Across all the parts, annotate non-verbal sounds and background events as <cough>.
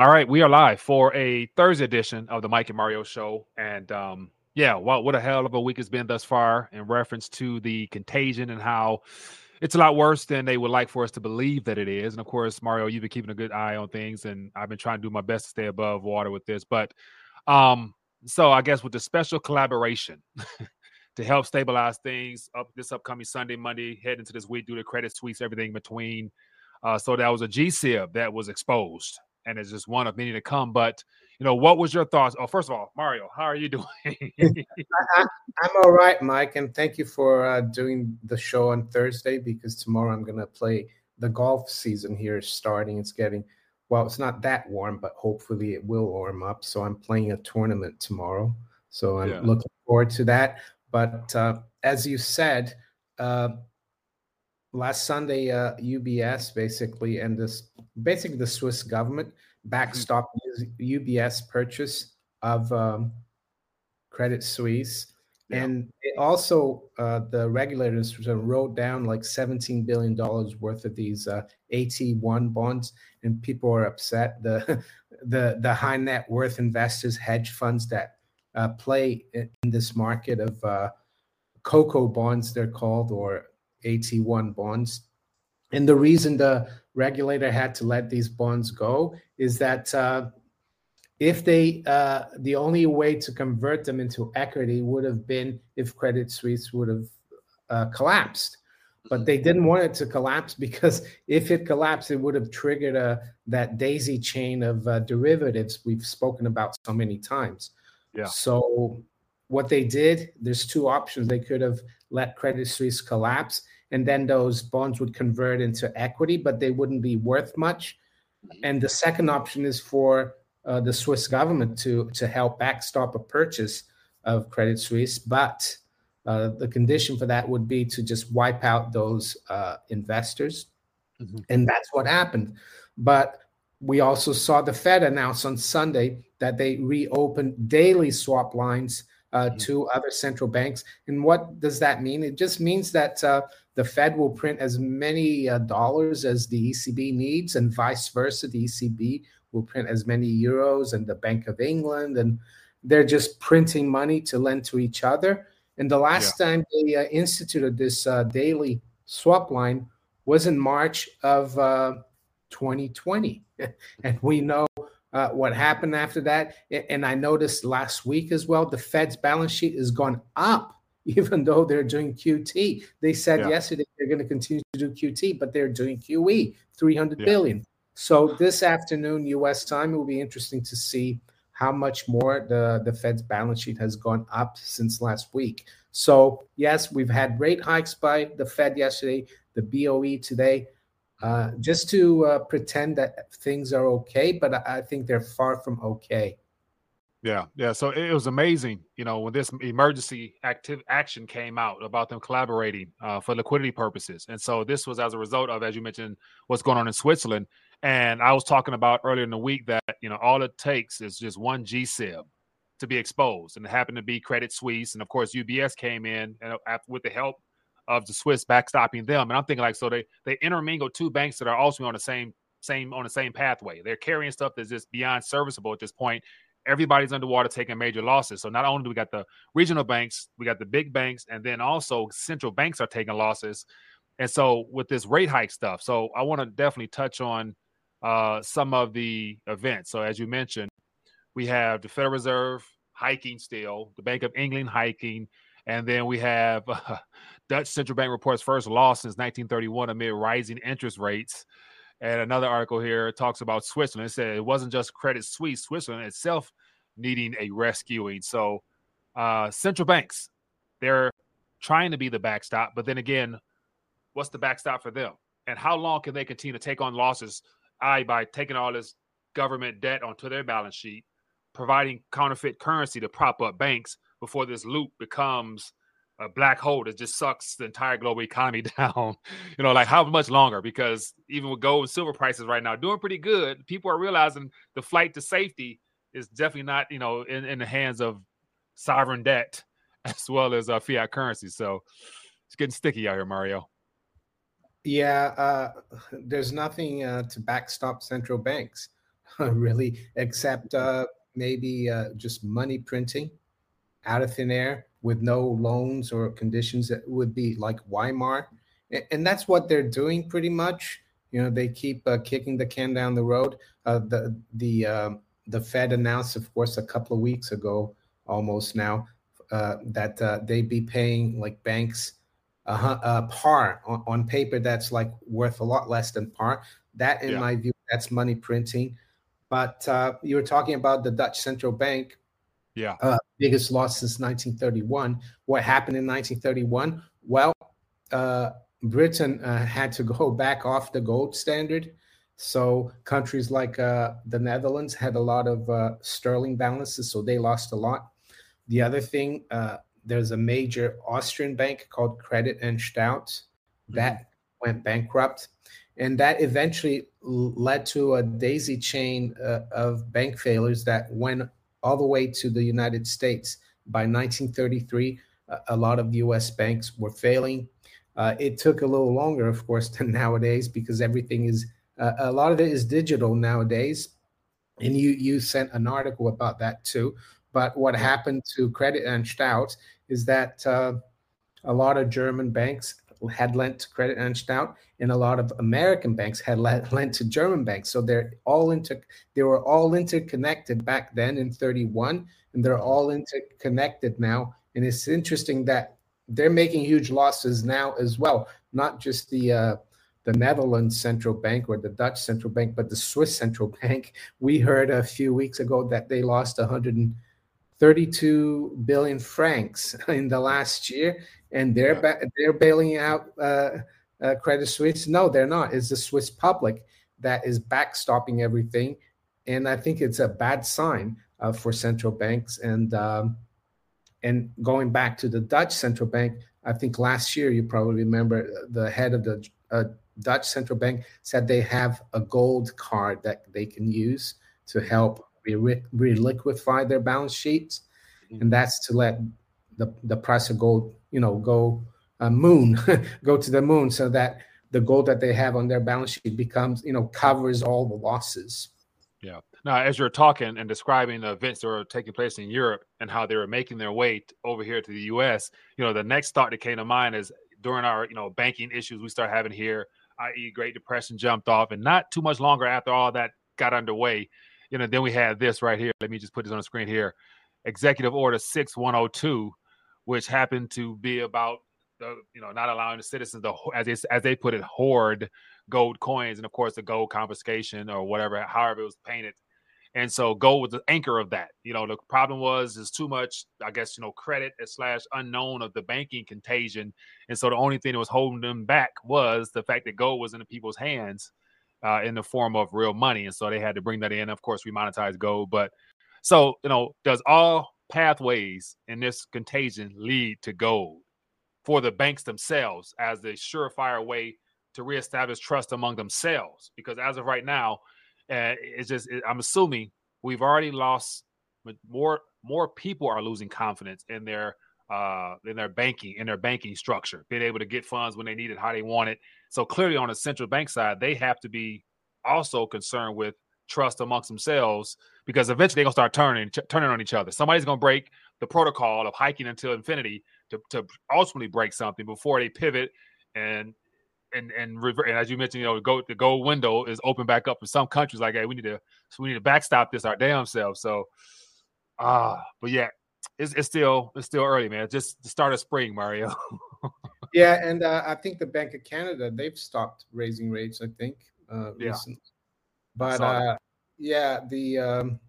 All right, we are live for a Thursday edition of the Mike and Mario Show, and um, yeah, what a hell of a week it's been thus far in reference to the contagion and how it's a lot worse than they would like for us to believe that it is. And of course, Mario, you've been keeping a good eye on things, and I've been trying to do my best to stay above water with this. But um, so I guess with the special collaboration <laughs> to help stabilize things up this upcoming Sunday, Monday, heading into this week due to Credit Suisse, everything between. Uh, so that was a GSIB that was exposed and it's just one of many to come. But you know, what was your thoughts? Oh, first of all, Mario, how are you doing? <laughs> I, am all right, Mike, and thank you for uh, doing the show on Thursday because tomorrow I'm going to play the golf season here is starting. It's getting well, it's not that warm, but hopefully it will warm up. So I'm playing a tournament tomorrow. So I'm yeah. looking forward to that. But uh, as you said, uh, last Sunday, uh, UBS basically and this basically the Swiss government backstopped. UBS purchase of um, Credit Suisse. Yeah. And also, uh, the regulators wrote down like $17 billion worth of these uh, AT1 bonds, and people are upset. The, <laughs> the, the high net worth investors, hedge funds that uh, play in this market of uh, CoCo bonds, they're called, or AT1 bonds. And the reason the regulator had to let these bonds go is that uh, if they, uh, the only way to convert them into equity would have been if Credit Suisse would have uh, collapsed. But they didn't want it to collapse because if it collapsed, it would have triggered a, uh, that daisy chain of uh, derivatives we've spoken about so many times. Yeah. So what they did, there's two options. They could have let Credit Suisse collapse and then those bonds would convert into equity, but they wouldn't be worth much. Mm-hmm. And the second option is for uh, the Swiss government to to help backstop a purchase of Credit Suisse, but uh, the condition for that would be to just wipe out those uh, investors, mm-hmm. and that's what happened. But we also saw the Fed announce on Sunday that they reopened daily swap lines uh, mm-hmm. to other central banks. And what does that mean? It just means that uh, the Fed will print as many uh, dollars as the ECB needs, and vice versa. The ECB will print as many euros, and the Bank of England, and they're just printing money to lend to each other. And the last yeah. time they uh, instituted this uh, daily swap line was in March of 2020, uh, <laughs> and we know uh, what happened after that. And I noticed last week as well, the Fed's balance sheet has gone up <laughs> even though they're doing QT. They said yeah. yesterday they're going to continue to do QT, but they're doing QE, three hundred yeah. billion. So this afternoon, U.S. time, it will be interesting to see how much more the, the Fed's balance sheet has gone up since last week. So yes, we've had rate hikes by the Fed yesterday, the BOE today, uh, just to uh, pretend that things are okay, but I, I think they're far from okay. Yeah, yeah. So it was amazing, you know, when this emergency active action came out about them collaborating uh, for liquidity purposes, and so this was as a result of, as you mentioned, what's going on in Switzerland. And I was talking about earlier in the week that you know all it takes is just one GSIB to be exposed, and it happened to be Credit Suisse, and of course UBS came in and uh, with the help of the Swiss backstopping them. And I'm thinking like, so they they intermingle two banks that are also on the same same on the same pathway. They're carrying stuff that's just beyond serviceable at this point everybody's underwater taking major losses. So not only do we got the regional banks, we got the big banks, and then also central banks are taking losses. And so with this rate hike stuff, so I want to definitely touch on uh, some of the events. So as you mentioned, we have the Federal Reserve hiking still, the Bank of England hiking, and then we have uh, <laughs> Dutch central bank reports first loss since 1931 amid rising interest rates. And another article here talks about Switzerland. It said it wasn't just Credit Suisse, Switzerland itself needing a rescuing. So, uh, central banks, they're trying to be the backstop. But then again, what's the backstop for them? And how long can they continue to take on losses? I by taking all this government debt onto their balance sheet, providing counterfeit currency to prop up banks before this loop becomes a black hole that just sucks the entire global economy <laughs> down. you know, like how much longer? Because even with gold and silver prices right now doing pretty good, people are realizing the flight to safety is definitely not, you know, in, in the hands of sovereign debt <laughs> as well as uh, fiat currency. So it's getting sticky out here, Mario. Yeah, uh, there's nothing uh, to backstop central banks. <laughs> really, except uh, maybe uh, just money printing out of thin air with no loans or conditions that would be like Weimar. And that's what they're doing pretty much. You know, they keep uh, kicking the can down the road. Uh, the the uh, the Fed announced, of course, a couple of weeks ago, almost now, uh, that uh, they'd be paying like banks a, par on, on, paper that's like worth a lot less than par. That, in yeah. my view, that's money printing. But uh, you were talking about the Dutch central bank. Yeah. Uh, biggest loss since 1931. What happened in 1931? Well, uh, Britain uh, had to <laughs> go back off the gold standard. So countries like uh, the Netherlands had a lot of uh, sterling balances, so they lost a lot. The other thing, uh, there's a major Austrian bank called Credit Anstalt mm-hmm. that went bankrupt, and that eventually led to a daisy chain uh, of bank failures that went all the way to the United States. By 1933, a lot of U.S. banks were failing. Uh, it took a little longer, of course, than <laughs> nowadays because everything is uh, a lot of it is digital nowadays. And you you sent an article about that too. But what happened to Credit is that uh, a lot of German banks had lent to Credit Anstalt, and a lot of American banks had <laughs> lent to German banks. So they're all inter they were all interconnected back then in 31, and they're all interconnected now. And it's interesting that they're making huge losses now as well, not just the uh, the Netherlands central bank or the Dutch central bank, but the Swiss central <laughs> bank. We heard a few weeks ago that they lost 132 billion francs <laughs> in the last year, and they're yeah. ba- they're bailing out uh, uh, Credit Suisse. No, they're not. It's the Swiss public that is backstopping everything, and I think it's a bad sign uh, for central banks. And um, and going back to the Dutch central bank, I think last year you probably remember the head of the uh, Dutch central bank said they have a gold card that they can use to help re- reliquify their balance sheets, mm-hmm. and that's to let the the price of gold, you know, go uh, moon, <laughs> go to the moon, so that the gold that they have on their balance sheet becomes, you know, covers all the losses. Yeah. Now, as you're talking and describing the events that were taking place in Europe and how they were making their way over here to the U.S., you know, the next thought that came to mind is during our, you know, banking issues we start having here i.e., Great Depression jumped off, and not too much longer after all that got underway, you know, then we had this right here. Let me just put this on the screen here. Executive Order 6102, which happened to be about the, you know, not allowing the citizens to, as they, as they put it, hoard gold coins, and of course the gold confiscation or whatever, however it was painted and so gold was the anchor of that. You know, the problem was is too much, I guess, you know, credit slash unknown of the banking contagion. And so the only thing that was holding them back was the fact that gold was in the people's hands uh, in the form of real money. And so they had to bring that in. Of course, we monetize gold. But so, you know, does all pathways in this contagion lead to gold for the banks themselves as the surefire way to reestablish trust among themselves? Because as of right now, uh, it's just it, I'm assuming we've already lost more more people are losing confidence in their uh in their banking in their banking structure, being able to get funds when they need it, how they want it. So clearly on the central bank side, they have to be also concerned with trust amongst themselves because eventually they're gonna start turning turning on each other. Somebody's gonna break the protocol of hiking until infinity to, to ultimately break something before they pivot and and and, rever- and as you mentioned, you know, go the gold window is open back up for some countries. Like, hey, we need to we need to backstop this our damn selves. So, ah, uh, but yeah, it's, it's still it's still early, man. Just the start of spring, Mario. <laughs> yeah, and uh, I think the Bank of Canada they've stopped raising rates. I think uh, yeah. recently, but uh, yeah, the um,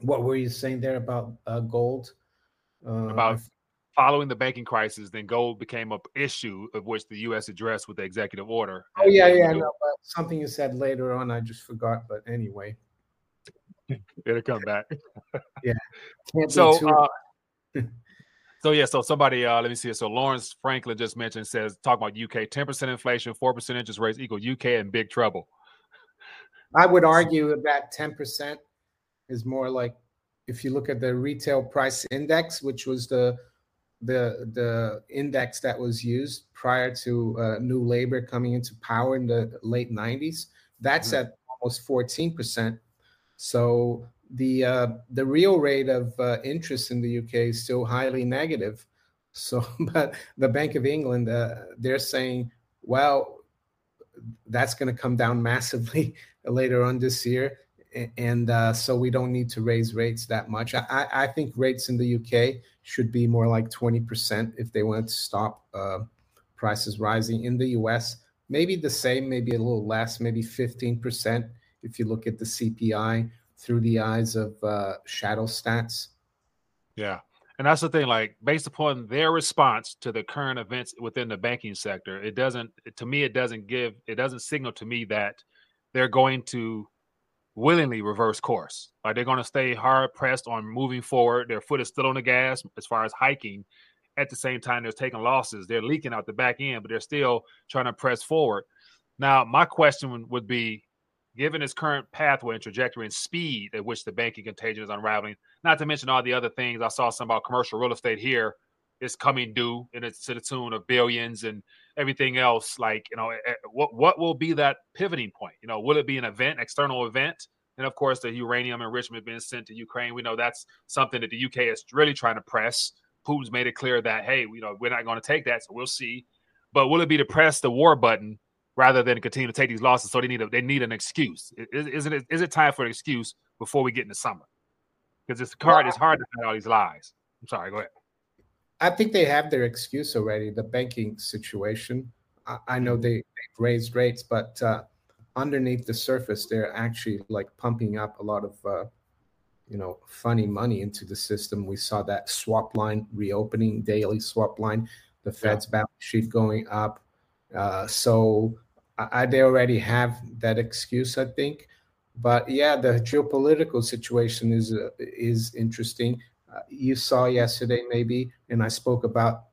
what were you saying there about uh, gold? Uh, about following the banking crisis, then gold became an issue of which the U.S. addressed with the executive order. Oh yeah, yeah, no, but something you said later on, I just forgot. But anyway, <laughs> it'll come back. yeah. so, uh, <laughs> so yeah, so somebody, uh, let me see. So Lawrence Franklin just mentioned says talk about UK, ten percent inflation, four percent interest rates equal UK in big trouble. I would argue that ten percent is more like if you look at the retail price index, which was the the the index that was used prior to uh, new labor coming into power in the late 90s that's mm-hmm. at almost 14% So the uh, the real rate of uh, interest in the UK is still highly negative. <laughs> So, but the Bank of England, uh, they're saying, well, that's going to come down massively <laughs> later on this year, and uh, so we don't need to raise rates that much. I, I think rates in the UK should be more like twenty percent if they want to stop uh, prices rising. In the US, maybe the same, maybe a little less, maybe fifteen percent if you look at the CPI through the eyes of uh, shadow stats. Yeah. And that's the thing, like based upon their response to the current events within the banking sector, it doesn't, to me, it doesn't give, it doesn't signal to me that they're going to willingly reverse course. Like they're going to stay hard pressed on moving forward. Their foot is still on the gas as far as hiking. At the same time, they're taking losses. They're leaking out the back end, but they're still trying to press forward. Now, my question would be given its current pathway and trajectory and speed at which the banking contagion is unraveling, not to mention all the other things. I saw some about commercial real estate here is coming due and it's to the tune of billions and everything else. Like, you know, eh, eh, what what will be that pivoting point? You know, will it be an event, external event? And of course, the uranium enrichment being sent to Ukraine. We know that's something that the UK is really trying to press. Putin's made it clear that, hey, you know, we're not going to take that. So we'll see. But will it be to press the war button rather than continue to take these losses. So they need a, they need an excuse. Isn't it? Is it time for an excuse before we get into summer? Because it's hard. It's hard to find all these lies. I'm sorry. Go ahead. I think they have their excuse already. The banking situation. I, I know mm-hmm. they, raised rates, but uh, underneath the surface, they're actually like pumping up a lot of. Uh, you know, funny money into the system. We saw that swap line reopening, daily swap line, the Fed's yeah. balance sheet going up. Uh, so I, they already have that excuse, I think. But yeah, the geopolitical situation is uh, is interesting. Uh, you saw yesterday, maybe, and I spoke about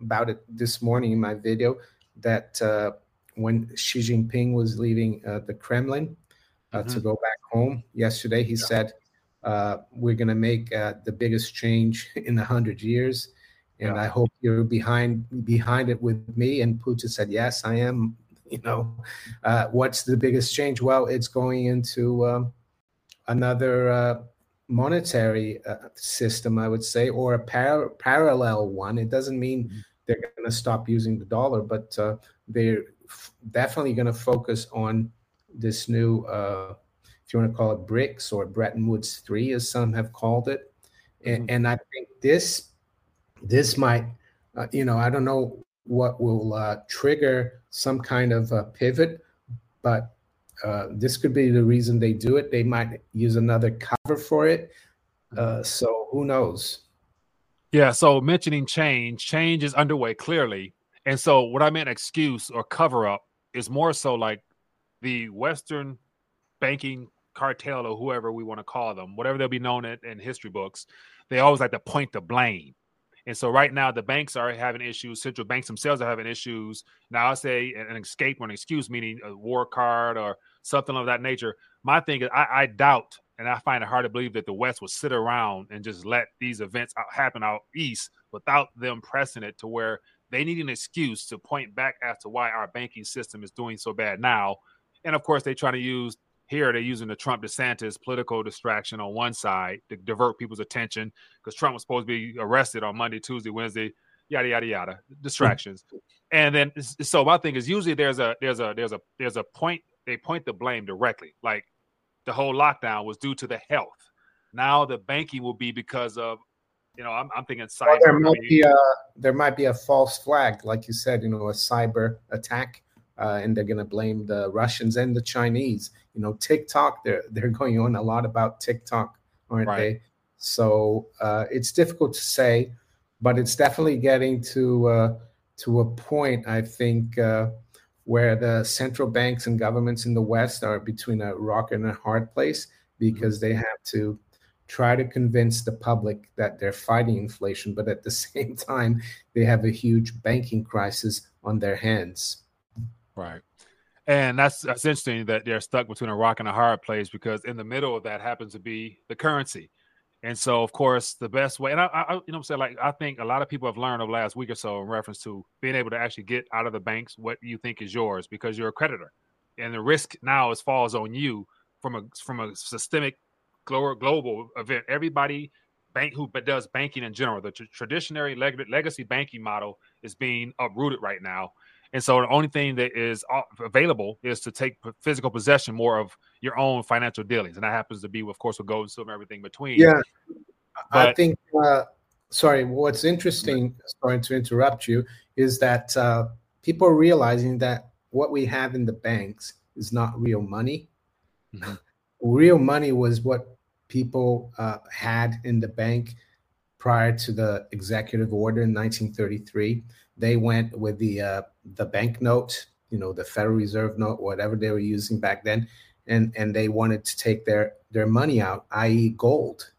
about it this morning in my video that uh, when Xi Jinping was leaving uh, the Kremlin uh, mm-hmm. to go back home yesterday, he yeah. said, uh, "We're going to make the biggest change <laughs> in a hundred years." and yeah. I hope you're behind behind it with me. And Putin said, "Yes, I am you know, uh, what's the biggest change? Well, it's going into um, another uh, monetary uh, system, I would say, or a par- parallel one. It doesn't mean mm-hmm. they're going to stop using the dollar, but uh, they're f- definitely going to focus on this new, uh, if you want to call it BRICS or Bretton Woods three, as some have called it. And, mm-hmm. and I think this this might, uh, you know, I don't know what will uh, trigger some kind of a pivot, but uh, this could be the reason they do it. They might use another cover for it. Uh, mm-hmm. so who knows? Yeah. So mentioning change, change is underway clearly. And so what I meant excuse or cover up is more so like the Western banking cartel or whoever we want to call them, whatever they'll be known in, in history books, they always like to point the blame. And so right now the banks are having issues. Central banks themselves are having issues. Now I say an escape or an excuse, meaning a war card or something of that nature. My thing is, I, I doubt and I find it hard to believe that the West would sit around and just let these events out, happen out east without them pressing it to where they need an excuse to point back as to why our banking system is doing so bad now. And of course, they try to use here, they're using the Trump DeSantis political distraction on one side to divert people's attention because Trump was supposed to be arrested on Monday, Tuesday, Wednesday, yada yada yada, distractions. and then, so my thing is usually there's a there's a there's a there's a point they point the blame directly, like the whole lockdown was due to the health. Now the banking will be because of you know, I'm, I'm thinking cyber. Well, there might be a there might be a false flag, like you said, you know, a cyber attack uh, and they're going to blame the Russians and the Chinese. You know, TikTok, they're <laughs> they're going on a lot about TikTok, aren't right. they? So uh, it's difficult to say, but it's definitely getting to uh, to a point, I think, uh, where the central banks and governments in the West are between a rock and a hard place because mm-hmm. they have to try to convince the public that they're fighting inflation, but at the <laughs> same time, they have a huge banking crisis on their hands. Right. And that's that's interesting that they're stuck between a rock and a hard place because in the middle of that happens to be the currency. And so, of course, the best way, and I, I you know, I'm saying like I think a lot of people have learned over the last week or so in reference to being able to actually get out of the banks what you think is yours because you're a creditor, and the risk now is falls on you from a from a systemic global event. Everybody bank who does banking in general, the tr- traditional leg- legacy banking model is being uprooted right now. And so the only thing that is available is to take physical possession more of your own financial dealings, and that happens to be, of course, with gold and silver, everything between. Yeah, but, I think. Uh, sorry, what's interesting, sorry to interrupt you, is that uh, people are realizing that what we have in the banks is not real money. Mm-hmm. real money was what people uh, had in the bank prior to the executive order in 1933. They went with the uh, the banknote, you know, the Federal Reserve note, whatever they were using back then, and and they wanted to take their their money out, i.e., gold.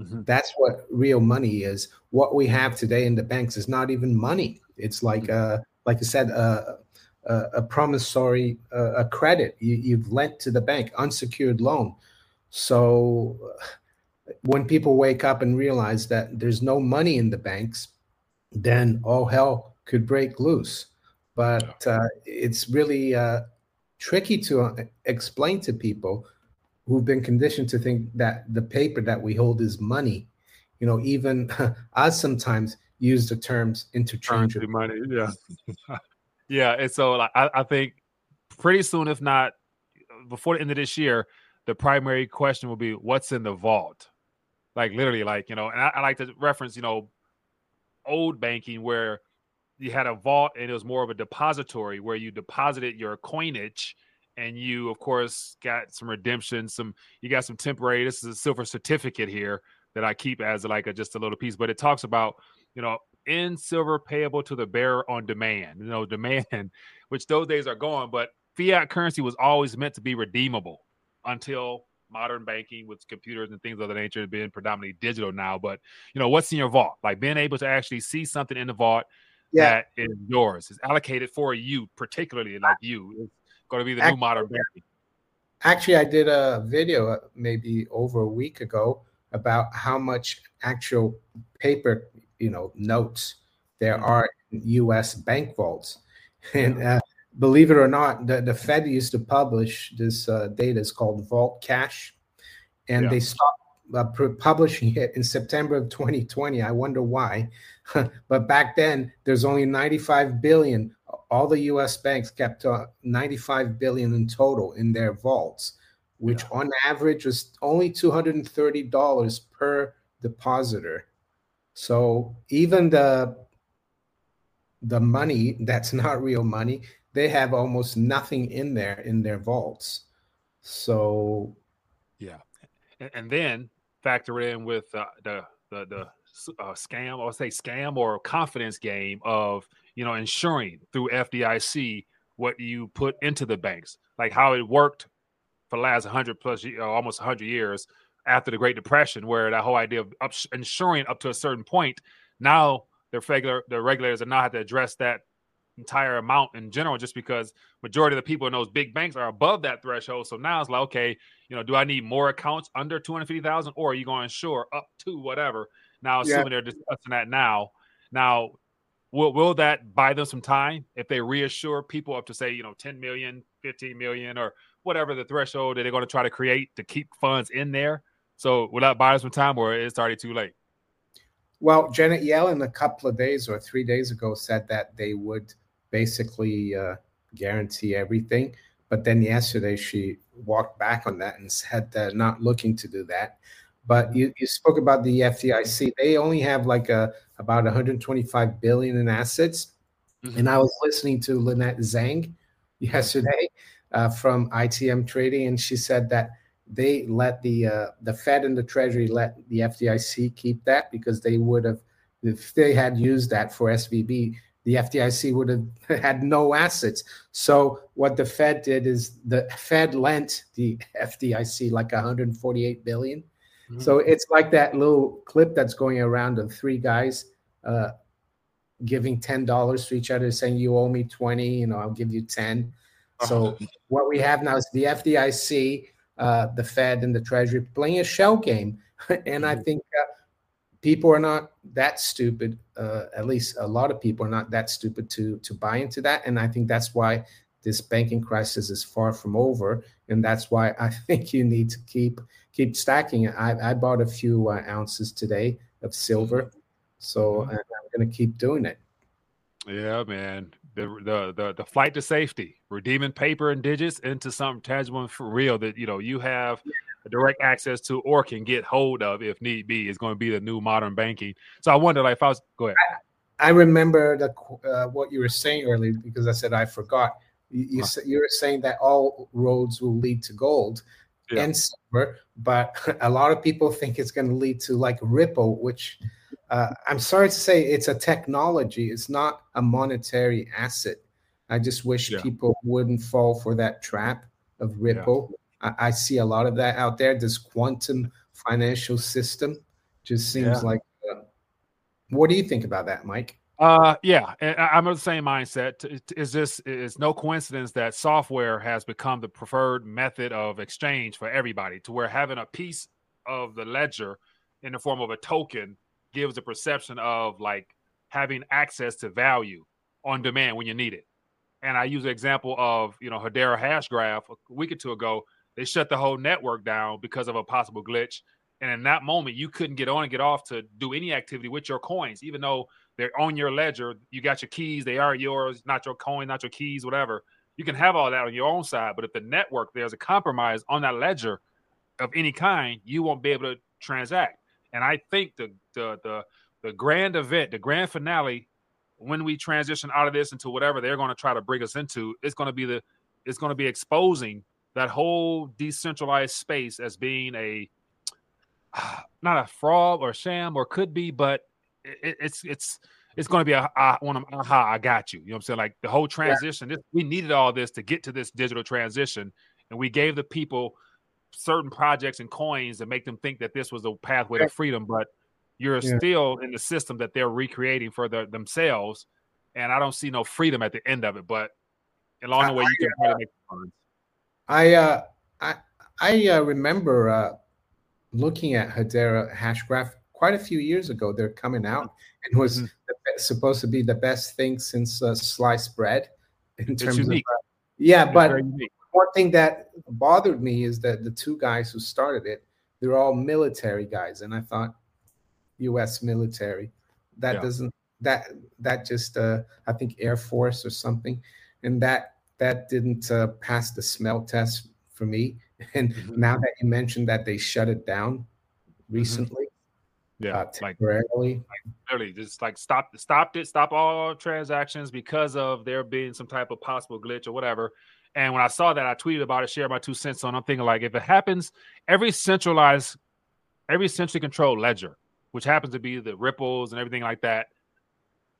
Mm-hmm. That's what real money is. What we have today in the banks is not even money. It's like mm-hmm. uh, like I said, uh, a, a promissory uh, a credit you, you've lent to the bank, unsecured loan. So when people wake up and realize that there's no money in the banks, then all hell could break loose. But uh, it's really uh, tricky to uh, explain to people who've been conditioned to think that the paper that we hold is money. You know, even <laughs> us sometimes use the terms interchangeable. Money, yeah, <laughs> yeah. And so like, I, I think pretty soon, if not before the end of this year, the primary question will be what's in the vault. Like literally, like you know, and I, I like to reference, you know, old banking where you had a vault and it was more of a depository where you deposited your coinage and you of course got some redemption some you got some temporary this is a silver certificate here that i keep as like a just a little piece but it talks about you know in silver payable to the bearer on demand you know <laughs> demand which those days are gone but fiat currency was always meant to be redeemable until modern banking with computers and things of that nature being predominantly digital now but you know what's in your vault? Like being able to actually see something in the vault yeah. that is yours. It's allocated for you, particularly like you. It's going to be the actually, new modern banking. Actually, I did a video uh, maybe over a week ago about how much actual paper, you know, notes there mm-hmm. are in U.S. bank vaults, and uh, believe it or not, the, the Fed used to publish this uh, data. is called Vault Cash, and yeah. they stopped uh, publishing it in September of 2020. I wonder why. <laughs> but back then, there's only 95 billion. All the U.S. banks kept uh, 95 billion in total in their vaults, which yeah. on average was only 230 dollars per depositor. So even the the money that's <laughs> not real money, they have almost nothing in there in their vaults. So yeah, and, and then factor in with uh, the the the uh, scam or say scam or confidence game of you know ensuring through FDIC what you put into the banks, like how it worked for the last 100 plus uh, almost 100 years after the Great Depression, where that whole idea of up, ensuring up to a certain point, now the regular the regulators are now have to address that entire amount in general just because majority of the people in those big banks are above that threshold. So now it's like okay you know do i need more accounts under 250000 or are you going to insure up to whatever now assuming yeah. they're discussing that now now will, will that buy them some time if they reassure people up to say you know 10 million 15 million or whatever the threshold that they're going to try to create to keep funds in there so will that buy them some time or it's already too late well, Janet Yellen a couple of days or three days ago said that they would basically uh, guarantee everything. But then yesterday she walked back on that and said they're not looking to do that. But you, you spoke about the FDIC. They only have like a about 125 billion in assets. Mm-hmm. And I was listening to Lynette Zang yesterday uh, from ITM Trading, and she said that they let the uh, the Fed and the Treasury let the FDIC keep that because they would have if they had used that for SVB, the FDIC would have <laughs> had no assets. So what the Fed did is the Fed lent the FDIC like 148 billion. Mm-hmm. So it's like that little clip that's going around of three guys uh, giving ten dollars to each other, saying you owe me twenty, you know, I'll give you ten. So <laughs> what we have now is the FDIC, uh, the Fed, and the Treasury playing a shell game, <laughs> and mm-hmm. I think. Uh, people are not that stupid. Uh, at least a lot of people are not that stupid to to buy into that, and I think that's why this banking crisis is far from over, and that's why I <laughs> think you need to keep keep stacking it. I, I bought a few uh, ounces today of silver, so mm-hmm. I'm going to keep doing it. Yeah, man. The, the the the flight to safety, redeeming paper and digits into something tangible and for real that you know you have direct access to or can get hold of if need be is going to be the new modern banking. So I wonder, like, if I was go ahead. I, I remember the uh, what you were saying earlier because I said I forgot. You you, huh. you were saying that all roads will lead to gold yeah. and silver, but <laughs> a lot of people think it's going to lead to like Ripple, which uh, I'm sorry to say it's a technology. It's not a monetary asset. I just wish yeah. people wouldn't fall for that trap of Ripple. Yeah. I, I, see a lot of that out there. This quantum financial system just seems like. Uh, what do you think about that, Mike? Uh, yeah, I'm of the same mindset. Is this is no coincidence that software has become the preferred method of exchange for everybody, to where having a piece of the ledger in the form of a token gives a perception of like having access to value on demand when you need it. And I use the example of you know Hedera Hashgraph a week or two ago. They shut the whole network down because of a possible glitch, and in that moment, you couldn't get on and get off to do any activity with your coins, even though they're on your ledger. You got your keys, they are yours, not your coin, not your keys, whatever. You can have all that on your own side, but if the network there's a compromise on that ledger of any kind, you won't be able to transact. And I think the the the the grand event, the grand finale, when we transition out of this into whatever they're going to try to bring us into, it's going to be the it's going to be exposing that whole decentralized space as being a <sighs> not a fraud or sham or could be, but it, it's it's it's going to be a, a one of aha, I got you. You know what I'm saying? Like the whole transition. Yeah. This, we needed all this to get to this digital transition, and we gave the people certain projects and coins to make them think that this was the pathway to freedom. But you're yeah. still in the system that they're recreating for the, themselves, and I don't see no freedom at the end of it. But along the way, you can uh, make funds. I uh, I I uh, remember uh, looking at Hedera Hashgraph quite a few years ago. They're coming out and was mm-hmm. supposed to be the best thing since uh, sliced bread <laughs> in terms of uh, yeah. It's but one thing that bothered me is that the two guys who started it, they're all military guys, and I thought U.S. military. That yeah. doesn't that that just uh, I think Air Force or something, and that that didn't uh, pass the smell test for me. <laughs> And mm-hmm. now that you mentioned that they shut it down mm-hmm. recently, yeah, uh, temporarily. Like, literally, just like stop, stopped it, stop all transactions because of there being some type of possible glitch or whatever. And when I saw that, I tweeted about it, shared my two cents on. I'm thinking like, if it happens, every centralized, every centrally controlled ledger, which happens to be the ripples and everything like that,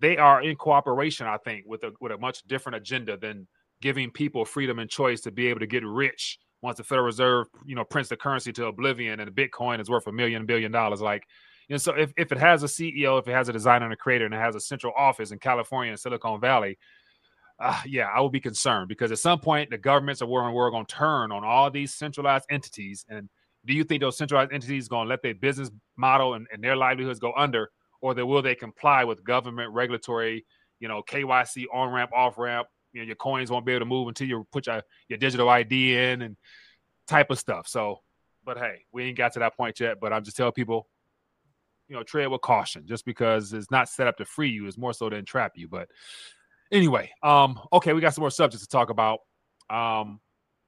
they are in cooperation. I think with a with a much different agenda than giving people freedom and choice to be able to get rich once the Federal Reserve, you know, prints the currency to oblivion and Bitcoin is worth a million billion dollars. Like and so if, if it has a CEO, if it has a designer and a creator, and it has a central office in California and Silicon Valley, uh, yeah, I would be concerned because at some point the governments are world we're going to turn on all these centralized entities. And do you think those centralized entities going to let their business model and, and their livelihoods go under, or will they comply with government regulatory, you know, KYC on ramp, off ramp? You know, your coins won't be able to move until you put your, your digital ID in and type of stuff. So, but hey, we ain't got to that point yet. But I'm just telling people you know trade with caution just because it's not set up to free you. It's more so to entrap you. But anyway um okay we got some more subjects to talk about. Um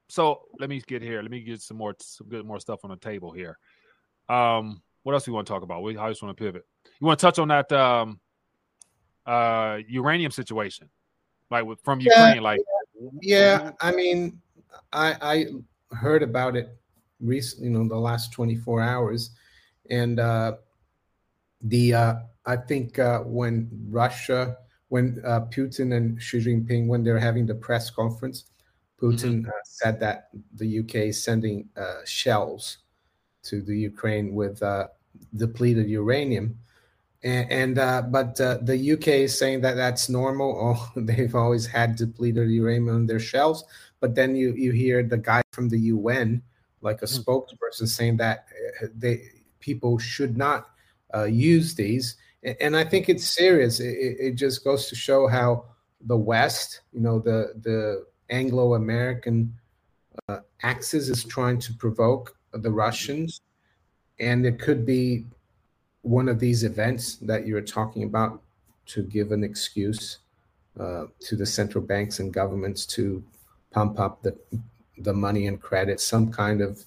so let me get here. Let me get some more some good more stuff on the table here. Um what else do you want to talk about? We I just want to pivot. You want to touch on that um uh uranium situation like with from ukraine yeah, like yeah i mean i i heard about it recently you know the last 24 hours. And uh the uh, I think uh, when Russia, when uh, Putin and Xi Jinping, when they're having the press conference, Putin mm-hmm. Uh, said that the UK is sending uh, shells to the Ukraine with uh, depleted uranium, and, and but the UK is saying that that's normal. <laughs> Oh, they've always had depleted uranium in their shelves. But then you you hear the guy from the UN, like a mm-hmm. spokesperson, saying that they people should not uh, use these. And I think it's serious. It, it, just goes to show how the West, you know, the the Anglo American uh, axis is trying to provoke the Russians. And it could be one of these events that you're talking about to give an excuse uh, to the central banks and governments to pump up the the money and credit, some kind of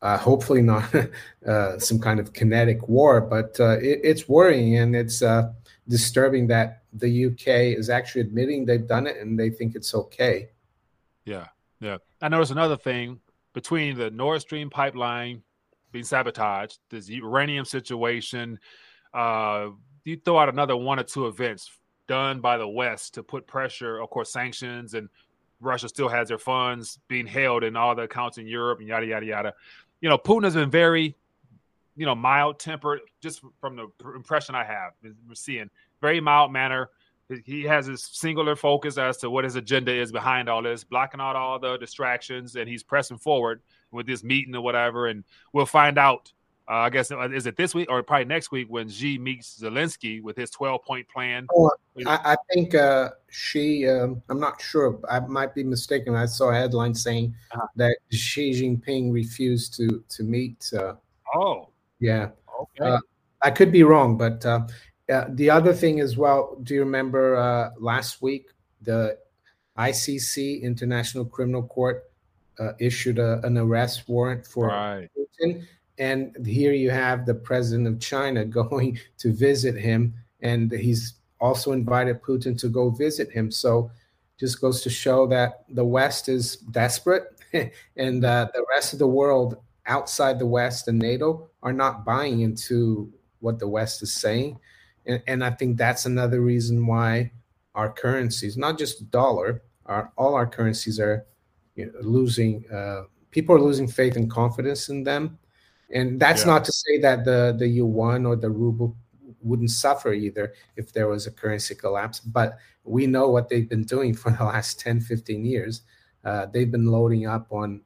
uh, hopefully not <laughs> uh, some kind of kinetic war, but uh, it, it's worrying and it's uh, disturbing that the UK is actually admitting they've done it and they think it's okay. Yeah, yeah. I noticed another thing between the Nord Stream pipeline being sabotaged, this uranium situation. Uh, you throw out another one or two events done by the West to put pressure, of course, sanctions, and Russia still has their funds being held in all the accounts in Europe and yada yada yada. You know, Putin has been very, you know, mild tempered, just from the impression I have. We're seeing very mild manner he has his singular focus as to what his agenda is behind all this, blocking out all the distractions, and he's pressing forward with this meeting or whatever. And we'll find out. Uh, I guess uh, is it this week or probably next week when Xi meets Zelensky with his twelve point plan. Oh, I, I, think uh, Xi. Um, I'm not sure. I might be mistaken. I saw a headline saying uh-huh. that Xi Jinping refused to to meet. Uh, oh, yeah. Okay. Uh, I could be wrong, but uh, uh, the other thing as well, do you remember uh, last week the ICC International Criminal Court uh, issued a, an arrest warrant for right. Putin, and here you have the president of China <laughs> going to visit him, and he's also invited Putin to go visit him. So, just goes to show that the West is desperate, <laughs> and uh, the rest of the world outside the West and NATO are not buying into what the West is saying. And, and I think that's another reason why our currencies, not just dollar, our, all our currencies are you know, losing. Uh, people are losing faith and confidence in them, and that's yeah. not to say that the the yuan or the ruble wouldn't suffer either if there was a currency collapse. But we know what they've been doing <laughs> for the last 10, 15 years. Uh, they've been loading up on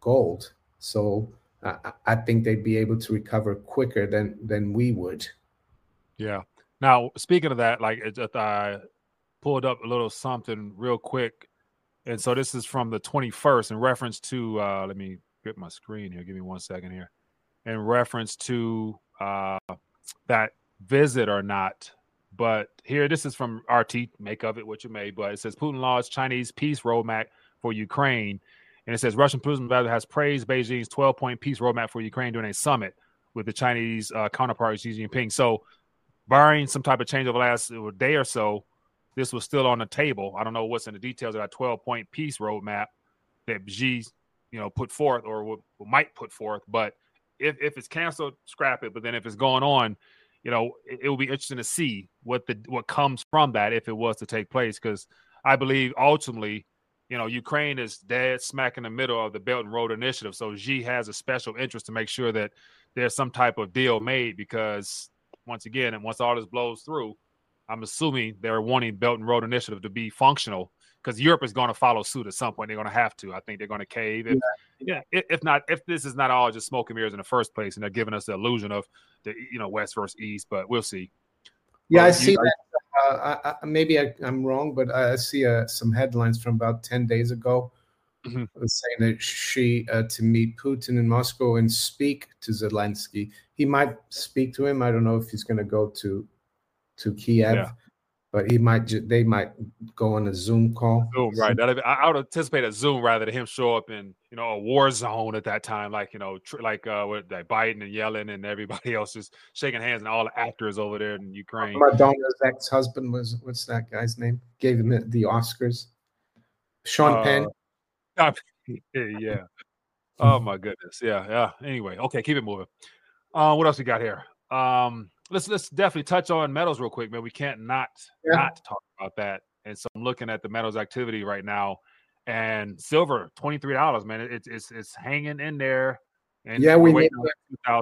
gold, so uh, I think they'd be able to recover quicker than than we would. Yeah. Now, speaking of that, like it, I pulled up a little something real quick, and so this is from the 21st in reference to. Uh, let me get my screen here. Give me one second here. In reference to uh, that visit or not, but here this is from RT. Make of it what you may. But it says Putin launched Chinese peace roadmap for Ukraine, and it says Russian President has praised Beijing's 12-point peace roadmap for Ukraine during a summit with the Chinese uh, counterpart Xi Jinping. So barring some type of change over the last day or so, this was still on the table. I don't know what's in the details of that 12 point peace roadmap that Xi, you know, put forth or might put forth. But if, if it's canceled, scrap it. But then if it's going on, you know, it, it will be interesting to see what the what comes from that if it was to take place. Because I believe ultimately, you know, Ukraine is dead smack in the middle of the Belt and Road Initiative. So Xi has a special interest to make sure that there's some type of deal made because once again, and once all this blows through, I'm assuming they're wanting Belt and Road Initiative to be functional because Europe is going to follow suit at some point. They're going to have to. I think they're going to cave. If, yeah. yeah. If not, if this is not all just smoke and mirrors in the first place, and they're giving us the illusion of the you know West versus East, but we'll see. Yeah, I see that. Uh, I, I, maybe I, am wrong, but I see uh, some headlines from about ten days ago mm-hmm. saying that Xi uh, to meet Putin in Moscow and speak to Zelensky. He might speak to him. I don't know if he's going to go to to Kiev, yeah. but he might. Ju- they might go on a Zoom call. Zoom, right? That I would anticipate a Zoom rather than him show up in you know a war zone at that time, like you know, tr- like uh, with like Biden and Yellen and everybody <laughs> else just shaking hands and all the actors over there in Ukraine. Madonna's ex-husband was what's that guy's name? Gave him the Oscars. Sean uh, Penn. <laughs> yeah. Oh my goodness. Yeah. Yeah. Anyway, okay, keep it moving. Uh, what else we got here? Um, let's let's definitely touch on metals real quick, man. We can't not yeah. not talk about that. And so I'm looking at the metals activity right now, and silver twenty three dollars, man. It's it's it's hanging in there. And yeah, we made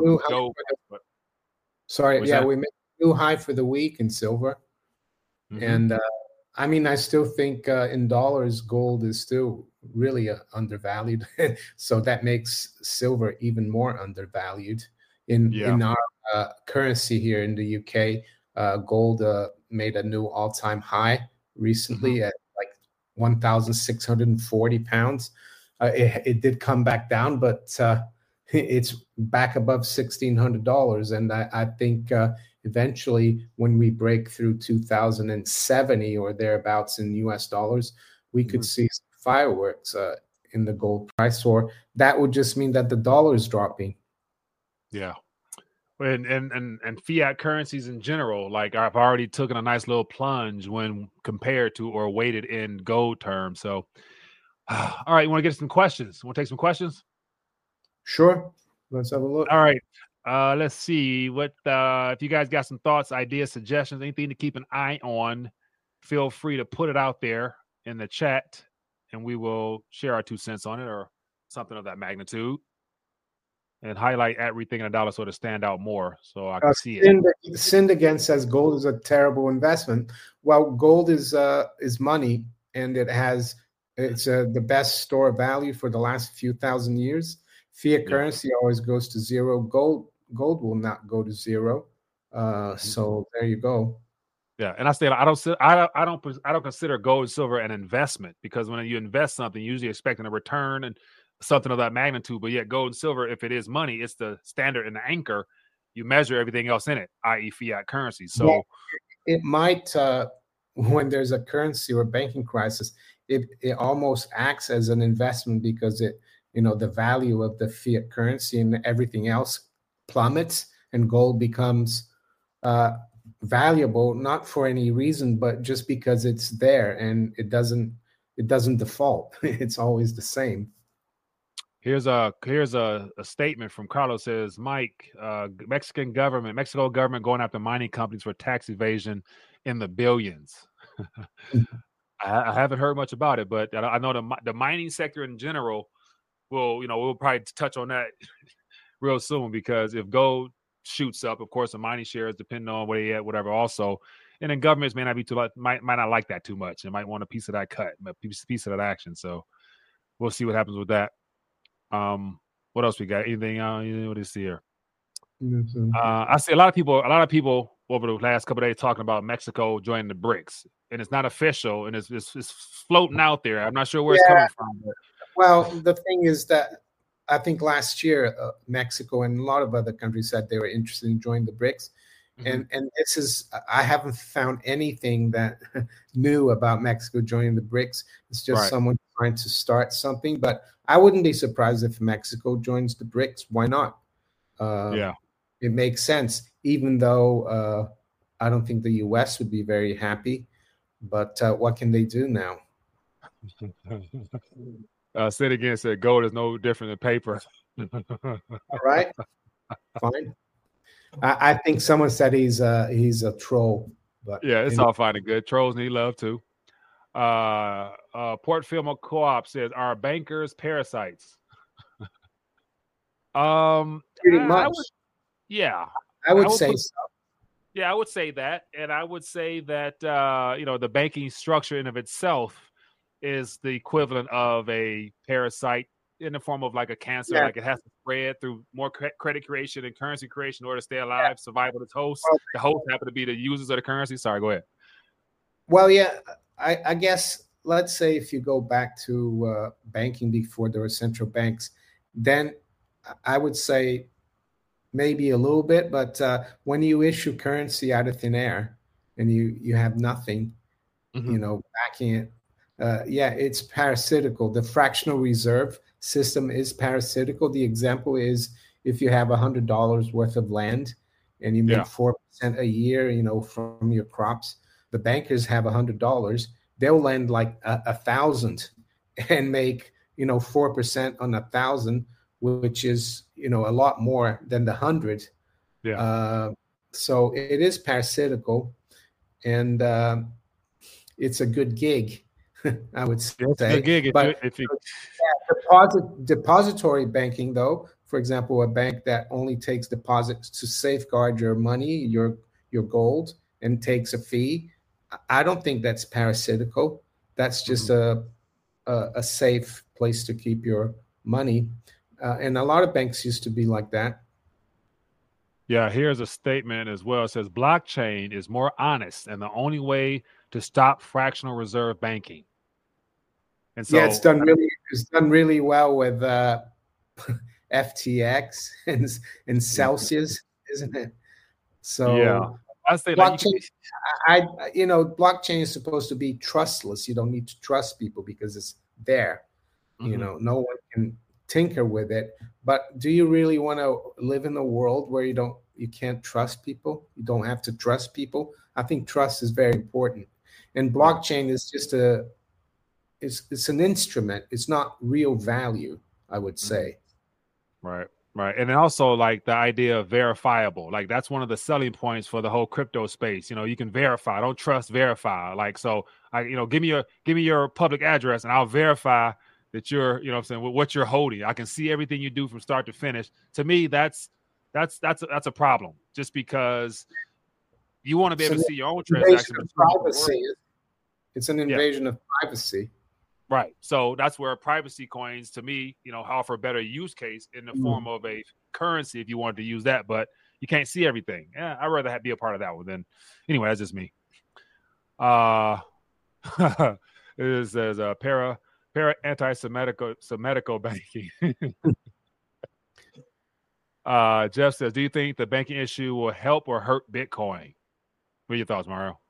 new go, but, sorry, yeah, that? we made new high for the week in silver, mm-hmm. and uh, I mean, I still think uh, in dollars, gold is still really uh, undervalued. <laughs> so that makes silver even more undervalued. In yeah. in our uh, currency here in the UK, uh, gold uh, made a new all time high recently mm-hmm. at like 1,640 pounds. Uh, it, it, did come back down, but uh, <laughs> it's back above $1,600. And I, I think uh, eventually, when we break through 2,070 or thereabouts in US dollars, we could mm-hmm. see fireworks uh, in the gold price, or that would just mean that the dollar is dropping. Yeah. And, and and and fiat currencies in general, like I've already taken a nice little plunge when compared to or weighted in gold terms. So, <sighs> all right, you want to get some questions? Want to take some questions? Sure. Let's have a look. All right. Uh, let's see what uh, if you guys got some thoughts, ideas, suggestions, anything to keep an eye on. Feel free to put it out there in the chat, and we will share our two cents on it or something of that magnitude and highlight everything in a dollar so to stand out more so I can uh, see it. Sinned again says gold is a terrible investment. Well, gold is uh, is money and it has it's uh, the best store of value for the last few thousand years. Fiat yeah. currency always goes to zero. Gold gold will not go to zero. Uh, mm-hmm. so there you go. Yeah, and I say I don't I don't I don't I don't consider gold and silver an investment because when you invest something, you're usually expecting a return and something of that magnitude. But yet, gold and silver, if it is money, it's the standard and the anchor. You measure everything else in it, i.e., fiat currency. So yeah, it might, uh, when there's a currency or banking crisis, it it almost acts as an investment because it, you know, the value of the fiat currency and everything else plummets, and gold becomes uh, valuable not for any reason, but just because it's there and it doesn't it doesn't default. <laughs> it's always the same. Here's a here's a, a statement from Carlos says Mike, uh, Mexican government, Mexico government going after mining companies for tax evasion in the billions. Mm-hmm. <laughs> I, I, haven't heard much about it, but I, know the the mining sector in general will you know we'll probably touch on that <laughs> real soon because if gold shoots up, of course the mining shares depending on where they at, whatever. Also, and then governments may not be too might might not like that too much. They might want a piece of that cut, a piece, piece of that action. So we'll see what happens with that. Um, what else we got? Anything? Uh, what is here? Uh, I see a lot of people. A lot of people over the last couple days talking about Mexico joining the BRICS, and it's not official, and it's it's, it's floating out there. I'm not sure where yeah. it's coming from. But. Well, the thing is that I think last year uh, Mexico and a lot of other countries said they were interested in joining the BRICS. Mm-hmm. And and this is I haven't found anything that <laughs> new about Mexico joining the BRICS. It's just right. someone trying to start something. But I wouldn't be surprised if Mexico joins the BRICS. Why not? Uh, yeah, it makes sense. Even though uh, I don't think the U.S. would be very happy, but uh, what can they do now? <laughs> uh, said again, said gold is no different than paper. All right, <laughs> fine. I, I, think someone said he's a, he's a troll, but yeah, it's all fine and good. Trolls need love too. Uh, uh, Port Philma Co-op says, "Are bankers parasites?" <laughs> um, pretty much. I would, yeah, I would, I would say put, so. Yeah, I would say that, and I would say that uh, you know the banking structure in of itself is the equivalent of a parasite in the form of like a cancer. Yeah. Like it has to spread through more credit creation and currency creation in order to stay alive, yeah. survival of its host. Well, the host happen to be the users of the currency. Sorry, go ahead. Well, yeah, I, I guess let's say if you go back to uh, banking before there were central banks, then I would say maybe a little bit. But uh, when you issue currency out of thin air and you you have nothing, mm-hmm. you know, backing it, uh, yeah, it's parasitical. The fractional reserve system is parasitical. The example is if you have a hundred dollars worth of land and you make four yeah. percent a year, you know, from your crops the bankers have a hundred dollars, they'll lend like a, a, thousand <laughs> and make you know four percent on a thousand, which is you know a lot more than the hundred. Yeah. Uh, so it is parasitical, and uh, it's a good gig. <laughs> I would say. It's a gig. But you, if you... <laughs> Deposit, depository banking, though, for example, a bank that only takes deposits to safeguard your money, your your gold, and takes a fee, I don't think that's parasitical. That's just mm-hmm. a, a, a safe place to keep your money, uh, and a lot of banks used to be like that. Yeah, here's a statement as well. It says blockchain is more honest and the only way to stop fractional reserve banking. And so yeah, it's done really it's done really well with uh, <laughs> FTX and and Celsius, isn't it? So yeah. I say blockchain, like, I, I, you know, blockchain is supposed to be trustless. You don't need to trust people because it's there. Mm-hmm. You know, no one can tinker with it. But do you really want to live in a world where you don't, you can't trust people? You don't have to trust people. I think trust is very important. And blockchain is just a, it's it's an instrument. It's not real value. I would mm-hmm. say. Right. Right. And also like the idea of verifiable. Like that's one of the selling points for the whole crypto space. You know, you can verify. Don't trust, verify. Like so I you know, give me your give me your public address and I'll verify that you're, you know I'm saying, what you're holding. I can see everything you do from start to finish. To me, that's that's that's a, that's a problem. Just because you want to be able so to see your own transaction. Privacy. It's an invasion yeah. of privacy. Right. So that's where privacy coins, to me, you know, offer a better use case in the mm. form of a currency if you wanted to use that, but you can't see everything. Yeah, I'd rather have, be a part of that one. Then, anyway, that's just me. Uh, <laughs> it says uh, para para anti-Semitico Semitico banking. <laughs> uh, Jeff says, "Do you think the banking issue will help or hurt Bitcoin?" What are your thoughts, Mario?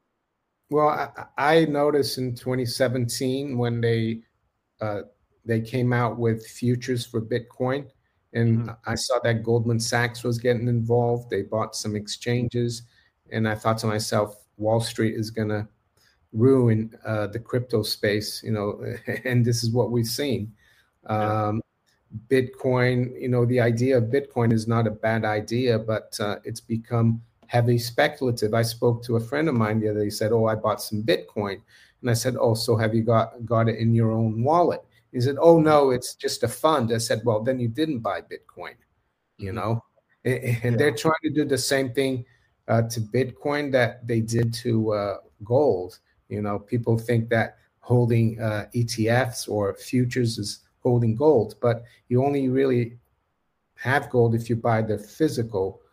Well, I, I noticed in 2017 when they uh, they came out with futures for Bitcoin, and mm-hmm. I saw that Goldman Sachs was getting involved. They bought some exchanges, and I thought to myself, Wall Street is gonna ruin uh, the crypto space, you know, <laughs> and this is what we've seen. Um, Bitcoin, you know, the idea of Bitcoin is not a bad idea, but uh, it's become heavy speculative. I spoke to a friend of mine the other day. He said, "Oh, I bought some Bitcoin," and I said, "Oh, so have you got got it in your own wallet?" He said, "Oh no, it's just a fund." I said, "Well, then you didn't buy Bitcoin," you mm-hmm. know. And, and yeah. they're trying to do the same thing uh, to Bitcoin that they did to uh, gold. You know, people think that holding uh, ETFs or futures is holding gold, but you only really have gold if you buy the physical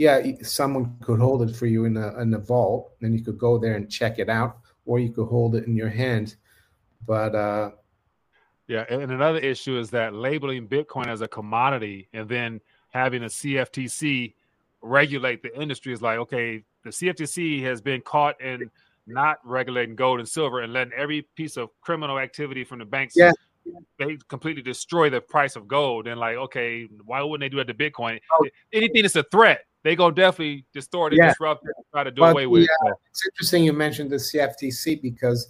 yeah, someone could hold it for you in a in a vault, and you could go there and check it out, or you could hold it in your hand. But uh, yeah, and another issue is that labeling Bitcoin as a commodity and then having a CFTC regulate the industry is like, okay, the CFTC has been caught in not regulating gold and silver and letting every piece of criminal activity from the banks yeah. they completely destroy the price of gold. And like, okay, why wouldn't they do that to Bitcoin? Oh. Anything that's a threat, they go definitely distort it, yeah. disrupt it, try to do but away with. Yeah, it's interesting you mentioned the CFTC because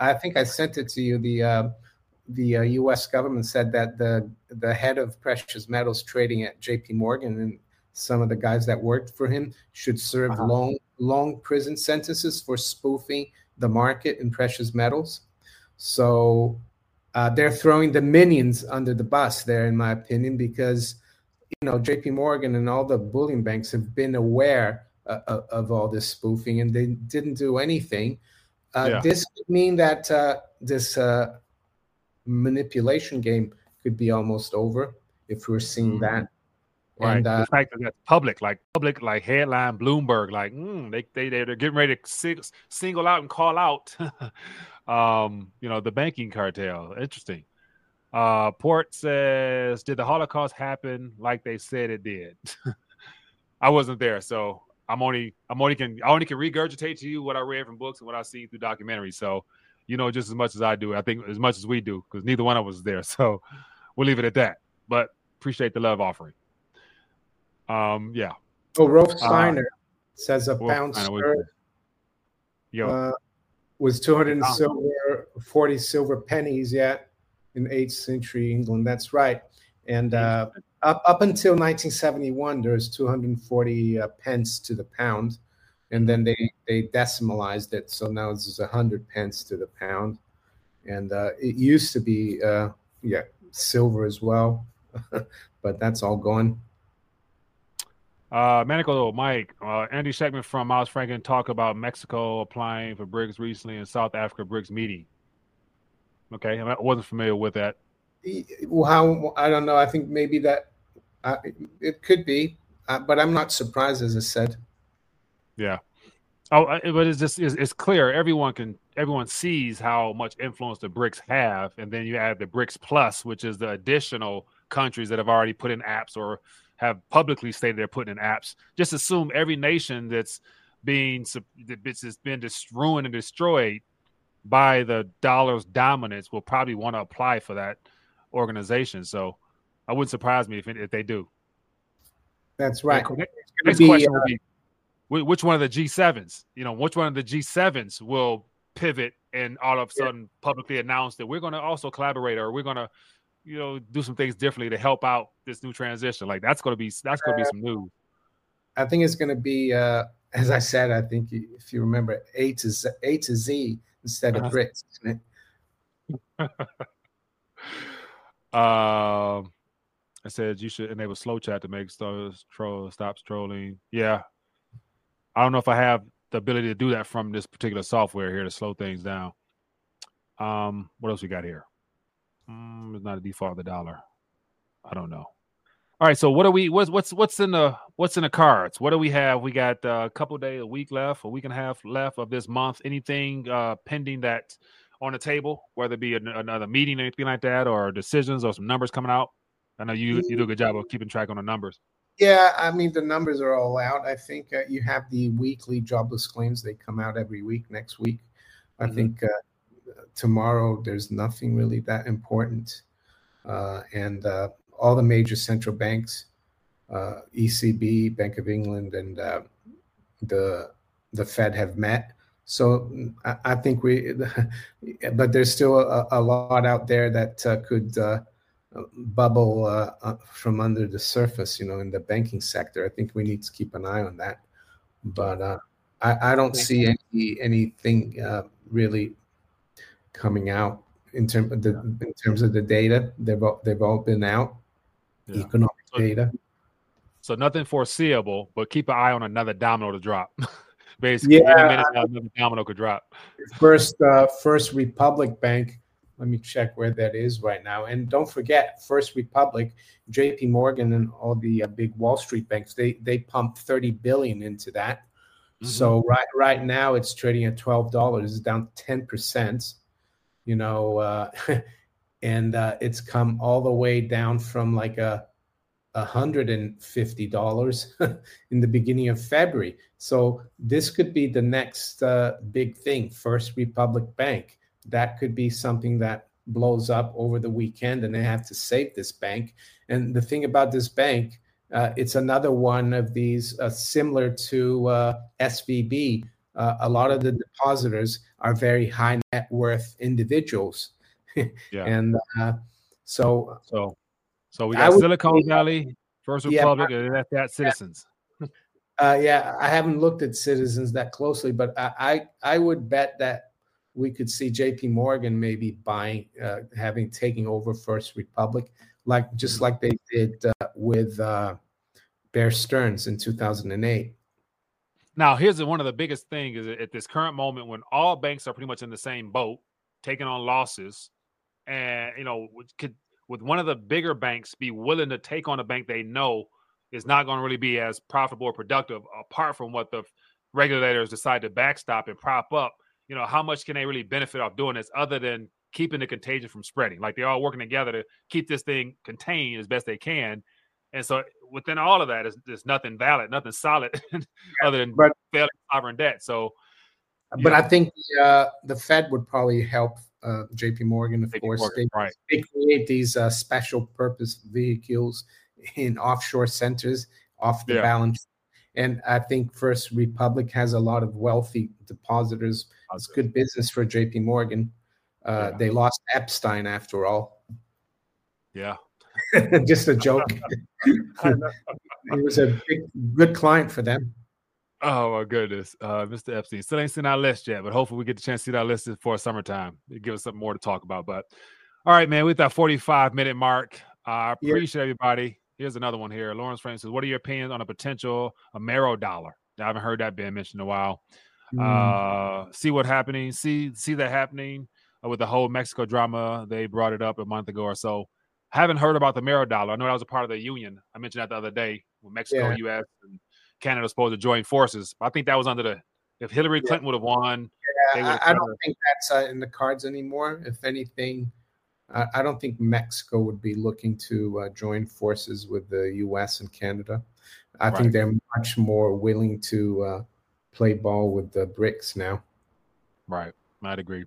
I think I sent it to you. The uh, the uh, U.S. government said that the the head of precious metals trading at J.P. Morgan and some of the guys that worked for him should serve uh-huh. long long prison sentences for spoofing the market in precious metals. So uh, they're throwing the minions under the bus there, in my opinion, because you know, J.P. Morgan and all the bullion banks have been aware uh, of, of all this spoofing, and they didn't do anything. Uh, yeah. This could mean that uh, this uh, manipulation game could be almost over if we're seeing mm. that. Right. And, uh, the fact that that's public, like public, like headline Bloomberg, like mm, they they they're getting ready to sing, single out and call out, <laughs> um, you know, the banking cartel. Interesting. Uh, Port says, "Did the Holocaust happen like they said it did?" <laughs> I wasn't there, so I'm only I'm only can I only can regurgitate to you what I read from books and what I see through documentaries. So you know just as much as I do. I think as much as we do because neither one of us is there. <laughs> So we'll leave it at that. But appreciate the love offering. Um, yeah. Oh, Rolf uh, Steiner uh, says a pound sterling uh, was 200 silver, 40 silver pennies. Yet in 8th century England. That's right. And uh, up, up until 1971, there was 240 uh, pence to the pound. And then they, they decimalized it. So now it's 100 pence to the pound. And uh, it used to be, uh, yeah, silver as well. <laughs> but that's all gone. Uh, Manico Mike, uh, Andy Schectman from Miles Franklin talked about Mexico applying for BRICS recently and South Africa BRICS meeting. Okay, I wasn't familiar with that. Well, how I don't know. I think maybe that uh, it could be, uh, but I'm not surprised, as I said. Yeah, Oh, but it's just it's, it's, clear. Everyone can everyone sees how much influence the BRICS have, and then you add the BRICS Plus, which is the additional countries that have already put in apps or have publicly stated they're putting in apps. Just assume every nation that's being that's been just ruined and destroyed by the dollar's dominance will probably want to apply for that organization. So, I wouldn't surprise me if if they do. That's right. Next, question uh, would be which one of the G7s, you know, which one of the G7s will pivot and all of a sudden yeah. publicly announce that we're going to also collaborate or we're going to, you know, do some things differently to help out this new transition. Like that's going to be that's going to be some news. I think it's going to be, uh, as I said, I think if you remember, A to Z, A to Z instead of uh-huh. BRICS. <laughs> um, I said you should enable slow chat to make stars troll stops trolling. Yeah, I don't know if I have the ability to do that from this particular software here to slow things down. Um, what else we got here? Mm, it's not a default of the dollar. I don't know. All right, so what are we? What's what's what's in the what's in the cards? What do we have? We got uh, a couple days, a week left, a week and a half left of this month. Anything uh, pending that on the table, whether it be an, another meeting, anything like that, or decisions or some numbers coming out? I know you you do a good job of keeping track on the numbers. Yeah, I mean the numbers are all out. I think uh, you have the weekly jobless claims; they come out every week. Next week, I mm-hmm. think uh, tomorrow there's nothing really that important, uh, and uh, all the major central banks, uh, ECB, Bank of England, and uh, the the Fed have met. So I, I think we, <laughs> but there's still a, a, lot out there that could bubble uh, uh, from under the surface, you know, in the banking sector. I think we need to keep an eye on that. But uh, I, I, don't see any anything uh, really coming out in terms of the in terms of the data. They've all, they've all been out, yeah. economic so, data. So nothing foreseeable, but keep an eye on another domino to drop. <laughs> Basically, yeah, another domino could drop. First, uh, First Republic Bank let me check where that is right now. And don't forget, First Republic, J.P. Morgan, and all the uh, big Wall Street banks they they pumped thirty billion into that. Mm-hmm. So right right now it's trading at twelve dollars. It's down ten percent. You know, uh, <laughs> and uh, it's come all the way down from like a hundred and fifty dollars <laughs> in the beginning of February. So this could be the next uh, big thing. First Republic Bank that could be something that blows up over the weekend and they have to save this bank. And the thing about this bank, uh, it's another one of these uh, similar to uh, SVB. Uh, a lot of the depositors are very high net worth individuals. Yeah. <laughs> And uh, so, so, so we got Silicon Valley, First Republic, yeah, and that's that Citizens. Uh, yeah, I haven't looked at Citizens that closely, but I, I, I would bet that we could see J.P. Morgan maybe buying, uh, having taking over First Republic, like just mm-hmm. like they did uh, with uh, Bear Stearns in 2008. Now, here's one of the biggest things: is at this current moment when all banks are pretty much in the same boat, taking on losses, and you know, could with one of the bigger banks be willing to take on a bank they know is not going to really be as profitable or productive, apart from what the regulators decide to backstop and prop up you know, how much can they really benefit off doing this other than keeping the contagion from spreading? Like they're all working together to keep this thing contained as best they can. And so within all of that is there's nothing valid, nothing solid <laughs> other than but, failing sovereign debt. So but know. I think the, uh, the Fed would probably help uh, JP Morgan, of JP course. Morgan, they, right. they create these uh, special purpose vehicles in offshore centers off the yeah. balance and I think First Republic has a lot of wealthy depositors. It's good business for J.P. Morgan. Uh, yeah. They lost Epstein after all. Yeah, <laughs> just a joke. <laughs> <laughs> he was a big, good client for them. Oh my goodness, uh, Mr. Epstein still ain't seen our list yet, but hopefully we get the chance to see our list before summertime. It give us something more to talk about. But all right, man, with that 45 minute mark, uh, I appreciate yeah. everybody. Here's another one here. Lawrence Frank says, "What are your opinions on a potential Amero dollar?" I haven't heard that being mentioned in a while. Mm. Uh, see what happening. See see that happening uh, with the whole Mexico drama. They brought it up a month ago or so. Haven't heard about the Amero dollar. I know that was a part of the union. I mentioned that the other day with Mexico, yeah. U.S., and Canada supposed to join forces. I think that was under the If Hillary Clinton would have won, yeah, I, I, don't think that's uh, in the cards anymore. If anything, I, I, don't think Mexico would be looking to uh, join forces with the U.S. and Canada. I right. think they're much more willing to uh, play ball with the BRICS now. Right, I'd agree.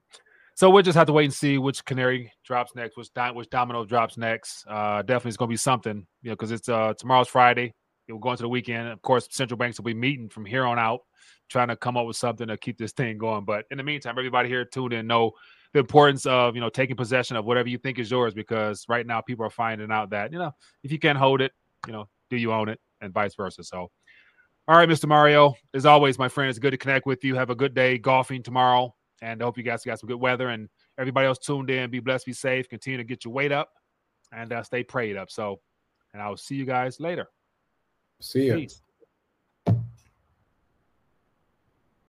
So we'll just have to wait and see which canary drops next, which which domino drops next. Uh, definitely, it's going to be something, you know, because it's uh, tomorrow's Friday. We're going to the weekend. Of course, central banks will be meeting from here on out, trying to come up with something to keep this thing going. But in the meantime, everybody here tuned in know the importance of you know taking possession of whatever you think is yours, because right now people are finding out that you know if you can't hold it, you know, do you own it, and vice versa. So. All right, Mr. Mario. As always, my friend, it's good to connect with you. Have a good day golfing tomorrow. And I hope you guys got some good weather and everybody else tuned in. Be blessed, be safe. Continue to get your weight up and uh, stay prayed up. So, and I will see you guys later. See you.